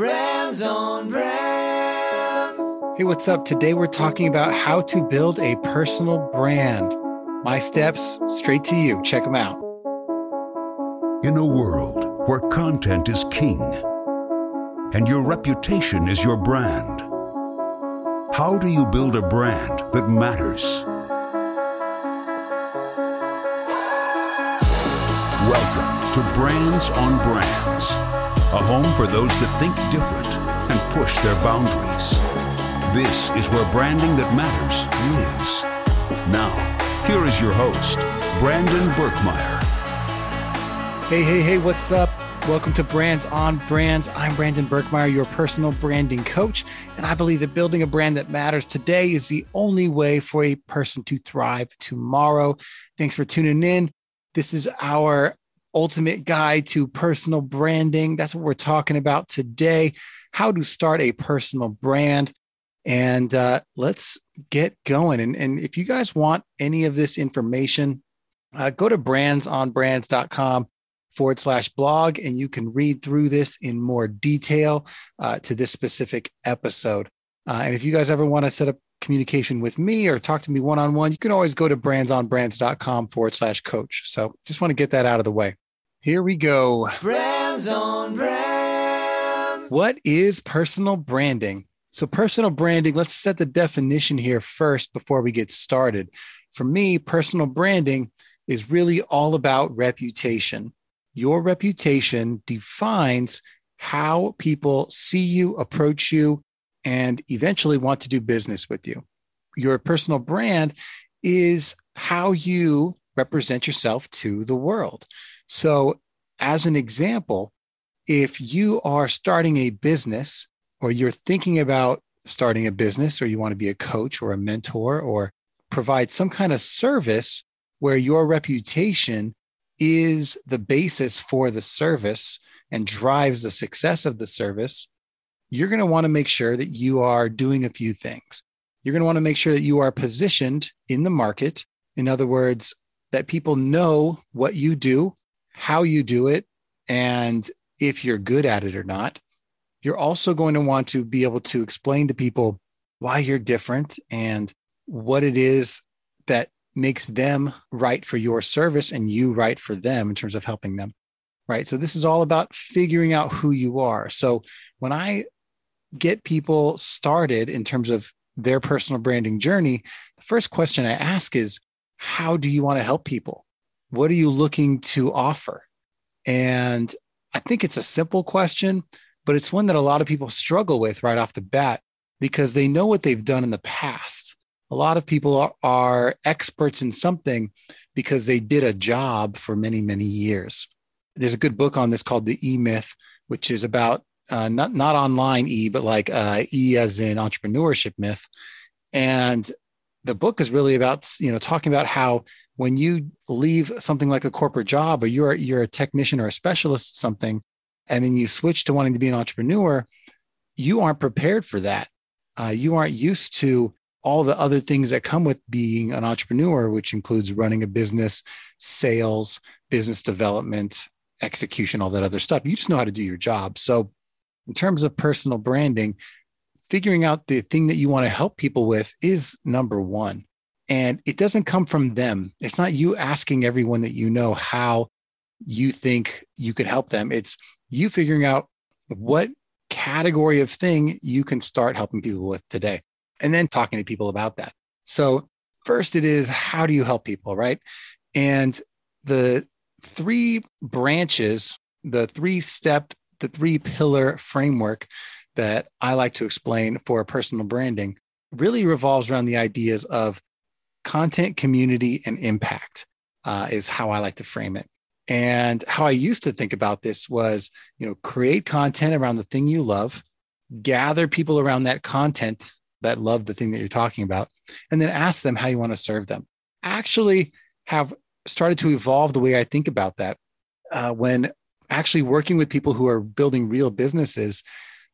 Brands on brands. Hey, what's up? Today we're talking about how to build a personal brand. My steps straight to you. Check them out. In a world where content is king and your reputation is your brand, how do you build a brand that matters? Welcome to Brands on Brands, a home for those that think different and push their boundaries. This is where branding that matters lives. Now, here is your host, Brandon Birkmeyer. Hey, hey, hey, what's up? Welcome to Brands on Brands. I'm Brandon Birkmeyer, your personal branding coach, and I believe that building a brand that matters today is the only way for a person to thrive tomorrow. Thanks for tuning in. This is our ultimate guide to personal branding. That's what we're talking about today how to start a personal brand. And uh, let's get going. And, and if you guys want any of this information, uh, go to brandsonbrands.com forward slash blog and you can read through this in more detail uh, to this specific episode. Uh, and if you guys ever want to set up communication with me or talk to me one on one, you can always go to brandsonbrands.com forward slash coach. So just want to get that out of the way. Here we go. Brands on brands. What is personal branding? So, personal branding, let's set the definition here first before we get started. For me, personal branding is really all about reputation. Your reputation defines how people see you, approach you, and eventually want to do business with you. Your personal brand is how you represent yourself to the world. So, as an example, if you are starting a business or you're thinking about starting a business or you want to be a coach or a mentor or provide some kind of service where your reputation is the basis for the service and drives the success of the service, you're going to want to make sure that you are doing a few things. You're going to want to make sure that you are positioned in the market. In other words, that people know what you do, how you do it, and if you're good at it or not. You're also going to want to be able to explain to people why you're different and what it is that makes them right for your service and you right for them in terms of helping them. Right. So, this is all about figuring out who you are. So, when I get people started in terms of their personal branding journey, the first question I ask is, how do you want to help people? What are you looking to offer? And I think it's a simple question, but it's one that a lot of people struggle with right off the bat because they know what they've done in the past. A lot of people are, are experts in something because they did a job for many, many years. There's a good book on this called The E Myth, which is about uh, not not online e, but like uh, e as in entrepreneurship myth. And the book is really about you know talking about how when you leave something like a corporate job or you're you're a technician or a specialist something, and then you switch to wanting to be an entrepreneur, you aren't prepared for that. Uh, you aren't used to all the other things that come with being an entrepreneur, which includes running a business, sales, business development, execution, all that other stuff. You just know how to do your job. So in terms of personal branding, figuring out the thing that you want to help people with is number one. And it doesn't come from them. It's not you asking everyone that you know how you think you could help them. It's you figuring out what category of thing you can start helping people with today and then talking to people about that. So, first, it is how do you help people, right? And the three branches, the three step the three pillar framework that I like to explain for personal branding really revolves around the ideas of content, community, and impact, uh, is how I like to frame it. And how I used to think about this was, you know, create content around the thing you love, gather people around that content that love the thing that you're talking about, and then ask them how you want to serve them. Actually, have started to evolve the way I think about that. Uh, when actually working with people who are building real businesses,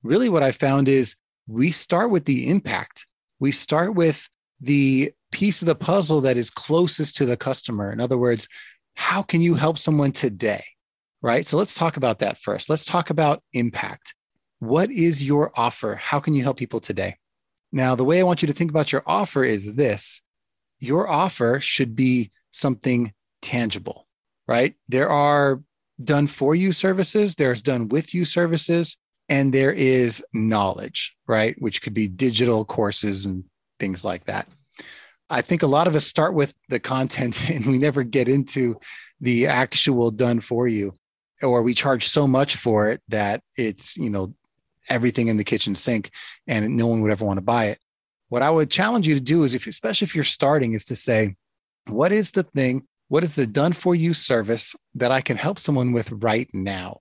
really what I found is we start with the impact. We start with the piece of the puzzle that is closest to the customer. In other words, how can you help someone today? Right. So let's talk about that first. Let's talk about impact. what is your offer? How can you help people today? Now, the way I want you to think about your offer is this your offer should be something tangible, right? There are done for you services, there's done with you services, and there is knowledge, right? Which could be digital courses and things like that. I think a lot of us start with the content and we never get into the actual done for you, or we charge so much for it that it's, you know, everything in the kitchen sink and no one would ever want to buy it. What I would challenge you to do is if especially if you're starting is to say, what is the thing, what is the done for you service that I can help someone with right now?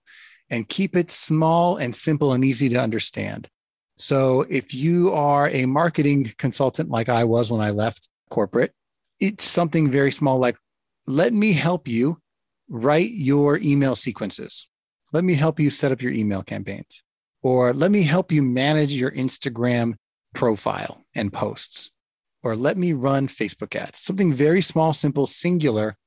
And keep it small and simple and easy to understand. So if you are a marketing consultant like I was when I left corporate, it's something very small like let me help you write your email sequences. Let me help you set up your email campaigns or let me help you manage your Instagram profile and posts, or let me run Facebook ads. Something very small, simple, singular,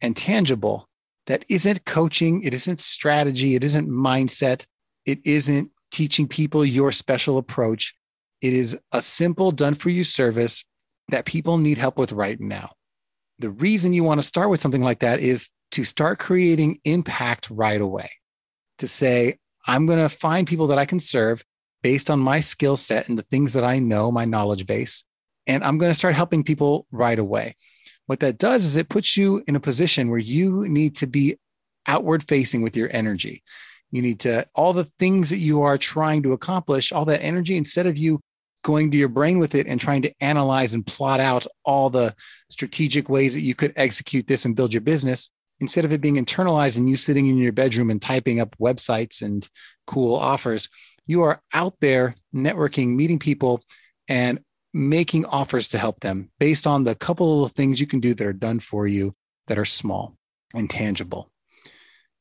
and tangible that isn't coaching, it isn't strategy, it isn't mindset, it isn't teaching people your special approach. It is a simple, done for you service that people need help with right now. The reason you want to start with something like that is to start creating impact right away. To say, I'm going to find people that I can serve based on my skill set and the things that I know, my knowledge base, and I'm going to start helping people right away. What that does is it puts you in a position where you need to be outward facing with your energy. You need to, all the things that you are trying to accomplish, all that energy, instead of you going to your brain with it and trying to analyze and plot out all the strategic ways that you could execute this and build your business, instead of it being internalized and you sitting in your bedroom and typing up websites and cool offers, you are out there networking, meeting people, and making offers to help them based on the couple of things you can do that are done for you that are small and tangible.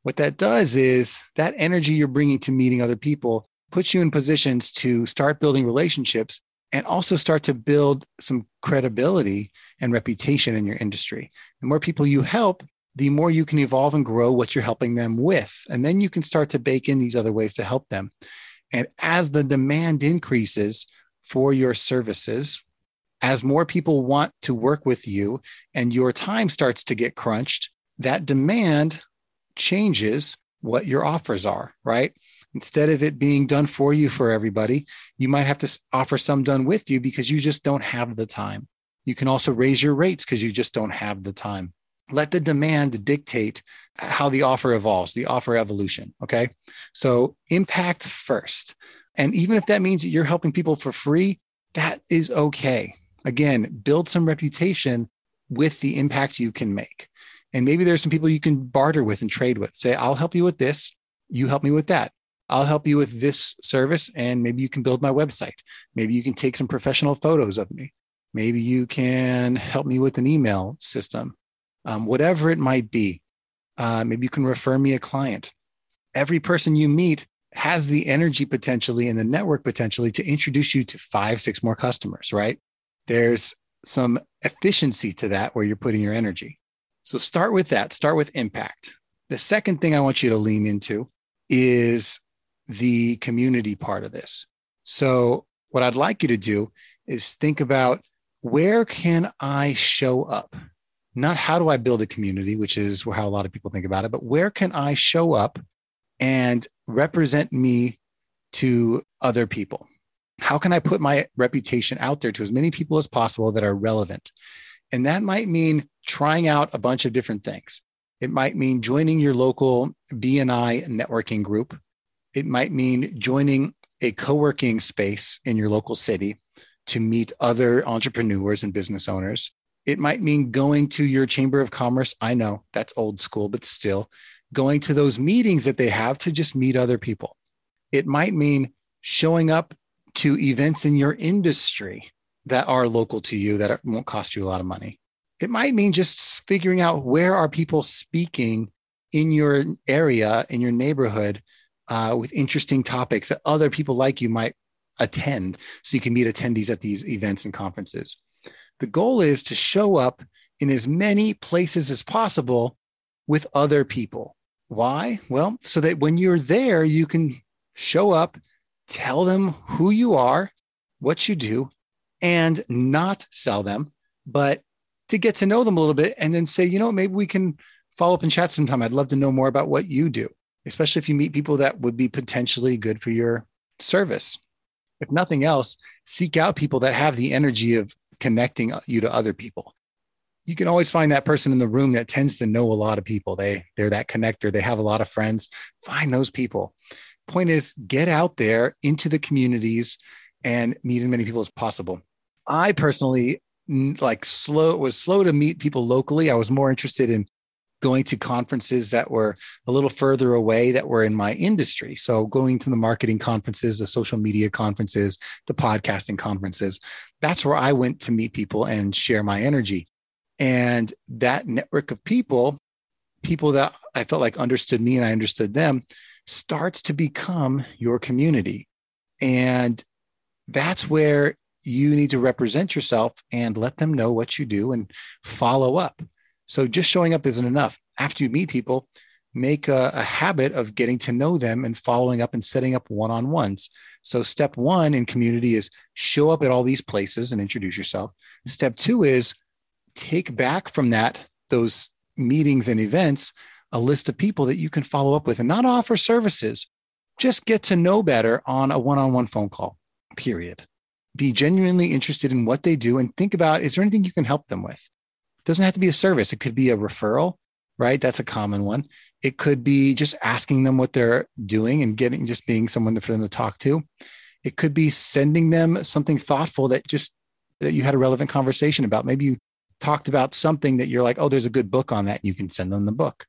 What that does is that energy you're bringing to meeting other people puts you in positions to start building relationships and also start to build some credibility and reputation in your industry. The more people you help, the more you can evolve and grow what you're helping them with. And then you can start to bake in these other ways to help them. And as the demand increases for your services, as more people want to work with you and your time starts to get crunched, that demand changes what your offers are, right? Instead of it being done for you for everybody, you might have to offer some done with you because you just don't have the time. You can also raise your rates because you just don't have the time let the demand dictate how the offer evolves, the offer evolution. Okay. So impact first. And even if that means that you're helping people for free, that is okay. Again, build some reputation with the impact you can make. And maybe there's some people you can barter with and trade with. Say, I'll help you with this. You help me with that. I'll help you with this service. And maybe you can build my website. Maybe you can take some professional photos of me. Maybe you can help me with an email system um, whatever it might be. Uh, maybe you can refer me a client. Every person you meet has the energy potentially and the network potentially to introduce you to five, six more customers, right? There's some efficiency to that where you're putting your energy. So start with that, start with impact. The second thing I want you to lean into is the community part of this. So, what I'd like you to do is think about where can I show up? not how do I build a community, which is how a lot of people think about it, but where can I show up and represent me to other people? How can I put my reputation out there to as many people as possible that are relevant? And that might mean trying out a bunch of different things. It might mean joining your local BNI networking group. It might mean joining a co-working space in your local city to meet other entrepreneurs and business owners. It might mean going to your chamber of commerce. I know that's old school, but still going to those meetings that they have to just meet other people. It might mean showing up to events in your industry that are local to you that won't cost you a lot of money. It might mean just figuring out where are people speaking in your area, in your neighborhood, uh, with interesting topics that other people like you might attend so you can meet attendees at these events and conferences. The goal is to show up in as many places as possible with other people. Why? Well, so that when you're there, you can show up, tell them who you are, what you do, and not sell them, but to get to know them a little bit and then say, you know, maybe we can follow up and chat sometime. I'd love to know more about what you do, especially if you meet people that would be potentially good for your service. If nothing else, seek out people that have the energy of connecting you to other people. You can always find that person in the room that tends to know a lot of people. They they're that connector. They have a lot of friends. Find those people. Point is, get out there into the communities and meet as many people as possible. I personally like slow was slow to meet people locally. I was more interested in going to conferences that were a little further away that were in my industry. So going to the marketing conferences, the social media conferences, the podcasting conferences, that's where I went to meet people and share my energy. And that network of people, people that I felt like understood me and I understood them, starts to become your community. And that's where you need to represent yourself and let them know what you do and follow up. So just showing up isn't enough. After you meet people, make a, a habit of getting to know them and following up and setting up one on ones. So, step one in community is show up at all these places and introduce yourself. Step two is take back from that, those meetings and events, a list of people that you can follow up with and not offer services. Just get to know better on a one on one phone call, period. Be genuinely interested in what they do and think about is there anything you can help them with? It doesn't have to be a service. It could be a referral, right? That's a common one. It could be just asking them what they're doing and getting just being someone for them to talk to. It could be sending them something thoughtful that just that you had a relevant conversation about. Maybe you talked about something that you're like, oh, there's a good book on that. You can send them the book.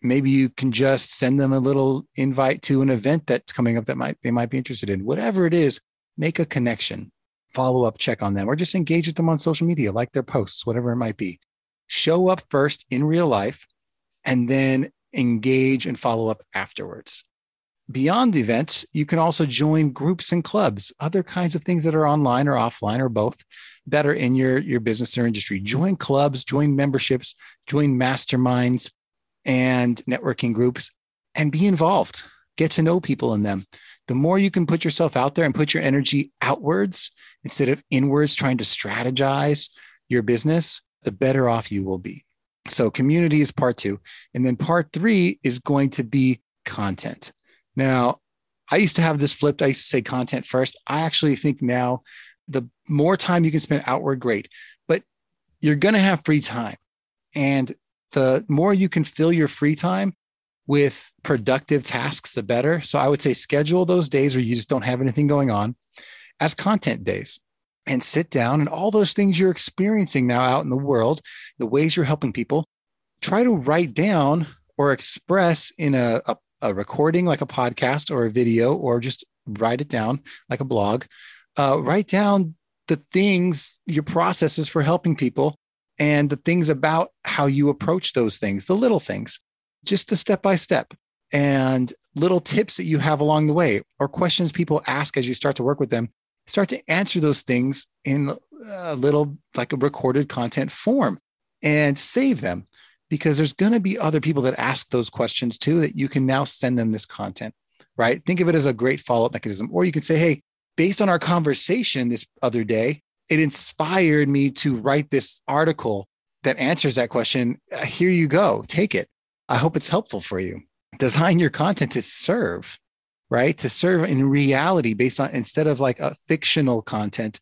Maybe you can just send them a little invite to an event that's coming up that might they might be interested in. Whatever it is, make a connection follow up check on them or just engage with them on social media, like their posts, whatever it might be. Show up first in real life and then engage and follow up afterwards. Beyond events, you can also join groups and clubs, other kinds of things that are online or offline or both that are in your, your business or industry. Join clubs, join memberships, join masterminds and networking groups, and be involved. Get to know people in them the more you can put yourself out there and put your energy outwards instead of inwards trying to strategize your business, the better off you will be. So, community is part two. And then part three is going to be content. Now, I used to have this flipped. I used to say content first. I actually think now the more time you can spend outward, great. But you're going to have free time. And the more you can fill your free time, with productive tasks, the better. So I would say schedule those days where you just don't have anything going on as content days and sit down and all those things you're experiencing now out in the world, the ways you're helping people, try to write down or express in a, a, a recording like a podcast or a video, or just write it down like a blog. Uh, write down the things, your processes for helping people, and the things about how you approach those things, the little things just the step by step and little tips that you have along the way or questions people ask as you start to work with them start to answer those things in a little like a recorded content form and save them because there's going to be other people that ask those questions too that you can now send them this content right think of it as a great follow-up mechanism or you can say hey based on our conversation this other day it inspired me to write this article that answers that question uh, here you go take it I hope it's helpful for you. Design your content to serve, right? To serve in reality based on instead of like a fictional content,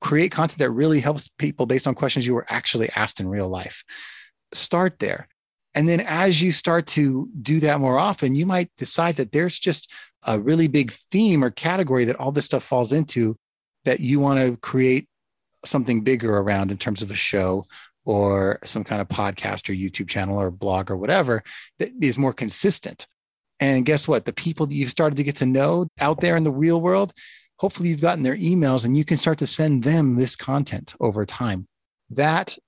create content that really helps people based on questions you were actually asked in real life. Start there. And then as you start to do that more often, you might decide that there's just a really big theme or category that all this stuff falls into that you want to create something bigger around in terms of a show or some kind of podcast or YouTube channel or blog or whatever that is more consistent. And guess what? The people that you've started to get to know out there in the real world, hopefully you've gotten their emails and you can start to send them this content over time. That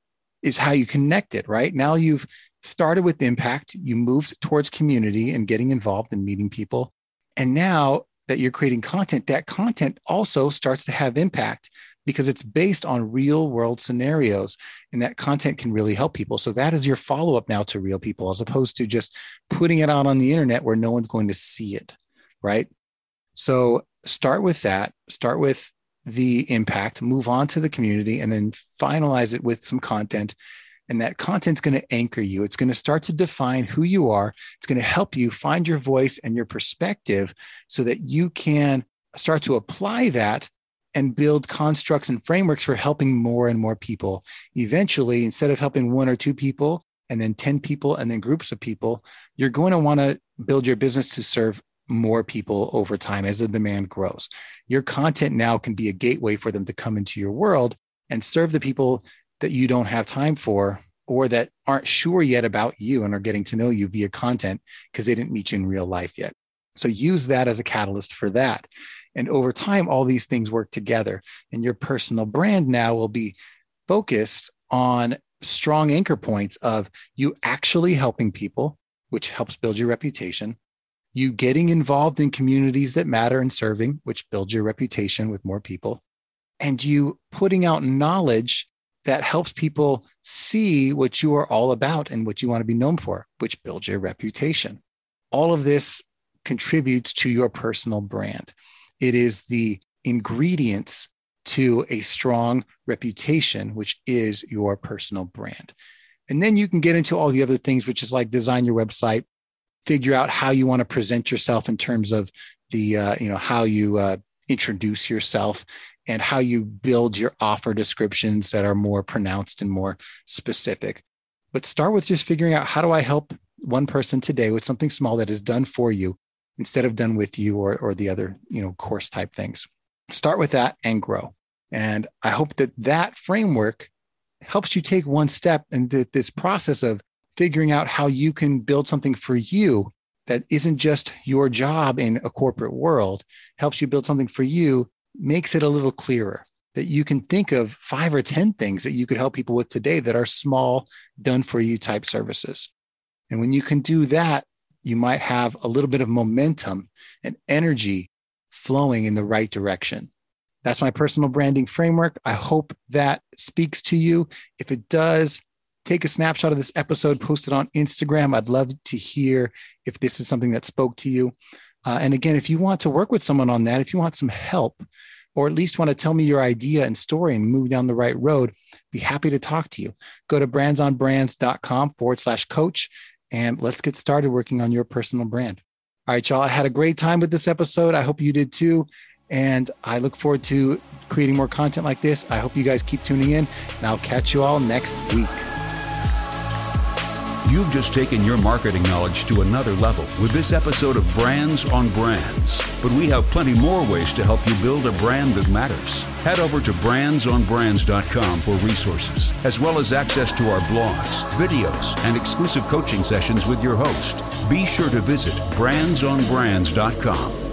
is how you connect it, right? Now you've started with impact, you moved towards community and getting involved and meeting people. And now that you're creating content, that content also starts to have impact because it's based on real world scenarios and that content can really help people. So that is your follow up now to real people as opposed to just putting it out on the internet where no one's going to see it. Right. So start with that, start with the impact, move on to the community, and then finalize it with some content. And that content's going to anchor you. It's going to start to define who you are. It's going to help you find your voice and your perspective so that you can start to apply that and build constructs and frameworks for helping more and more people. Eventually, instead of helping one or two people and then 10 people and then groups of people, you're going to want to build your business to serve more people over time as the demand grows. Your content now can be a gateway for them to come into your world and serve the people that you don't have time for or that aren't sure yet about you and are getting to know you via content because they didn't meet you in real life yet. So use that as a catalyst for that. And over time, all these things work together. And your personal brand now will be focused on strong anchor points of you actually helping people, which helps build your reputation, you getting involved in communities that matter and serving, which builds your reputation with more people, and you putting out knowledge that helps people see what you are all about and what you want to be known for, which builds your reputation. All of this contributes to your personal brand. It is the ingredients to a strong reputation, which is your personal brand. And then you can get into all the other things, which is like design your website, figure out how you want to present yourself in terms of the, uh, you know, how you uh, introduce yourself and how you build your offer descriptions that are more pronounced and more specific. But start with just figuring out how do I help one person today with something small that is done for you instead of done with you or, or the other, you know, course type things. Start with that and grow. And I hope that that framework helps you take one step in this process of figuring out how you can build something for you that isn't just your job in a corporate world, helps you build something for you, makes it a little clearer that you can think of five or 10 things that you could help people with today that are small, done for you type services. And when you can do that, you might have a little bit of momentum and energy flowing in the right direction. That's my personal branding framework. I hope that speaks to you. If it does, take a snapshot of this episode, post it on Instagram. I'd love to hear if this is something that spoke to you. Uh, and again, if you want to work with someone on that, if you want some help, or at least want to tell me your idea and story and move down the right road, be happy to talk to you. Go to brandsonbrands.com forward slash coach and let's get started working on your personal brand. All right, y'all. I had a great time with this episode. I hope you did too. And I look forward to creating more content like this. I hope you guys keep tuning in, and I'll catch you all next week. You've just taken your marketing knowledge to another level with this episode of Brands on Brands. But we have plenty more ways to help you build a brand that matters. Head over to brandsonbrands.com for resources, as well as access to our blogs, videos, and exclusive coaching sessions with your host. Be sure to visit brandsonbrands.com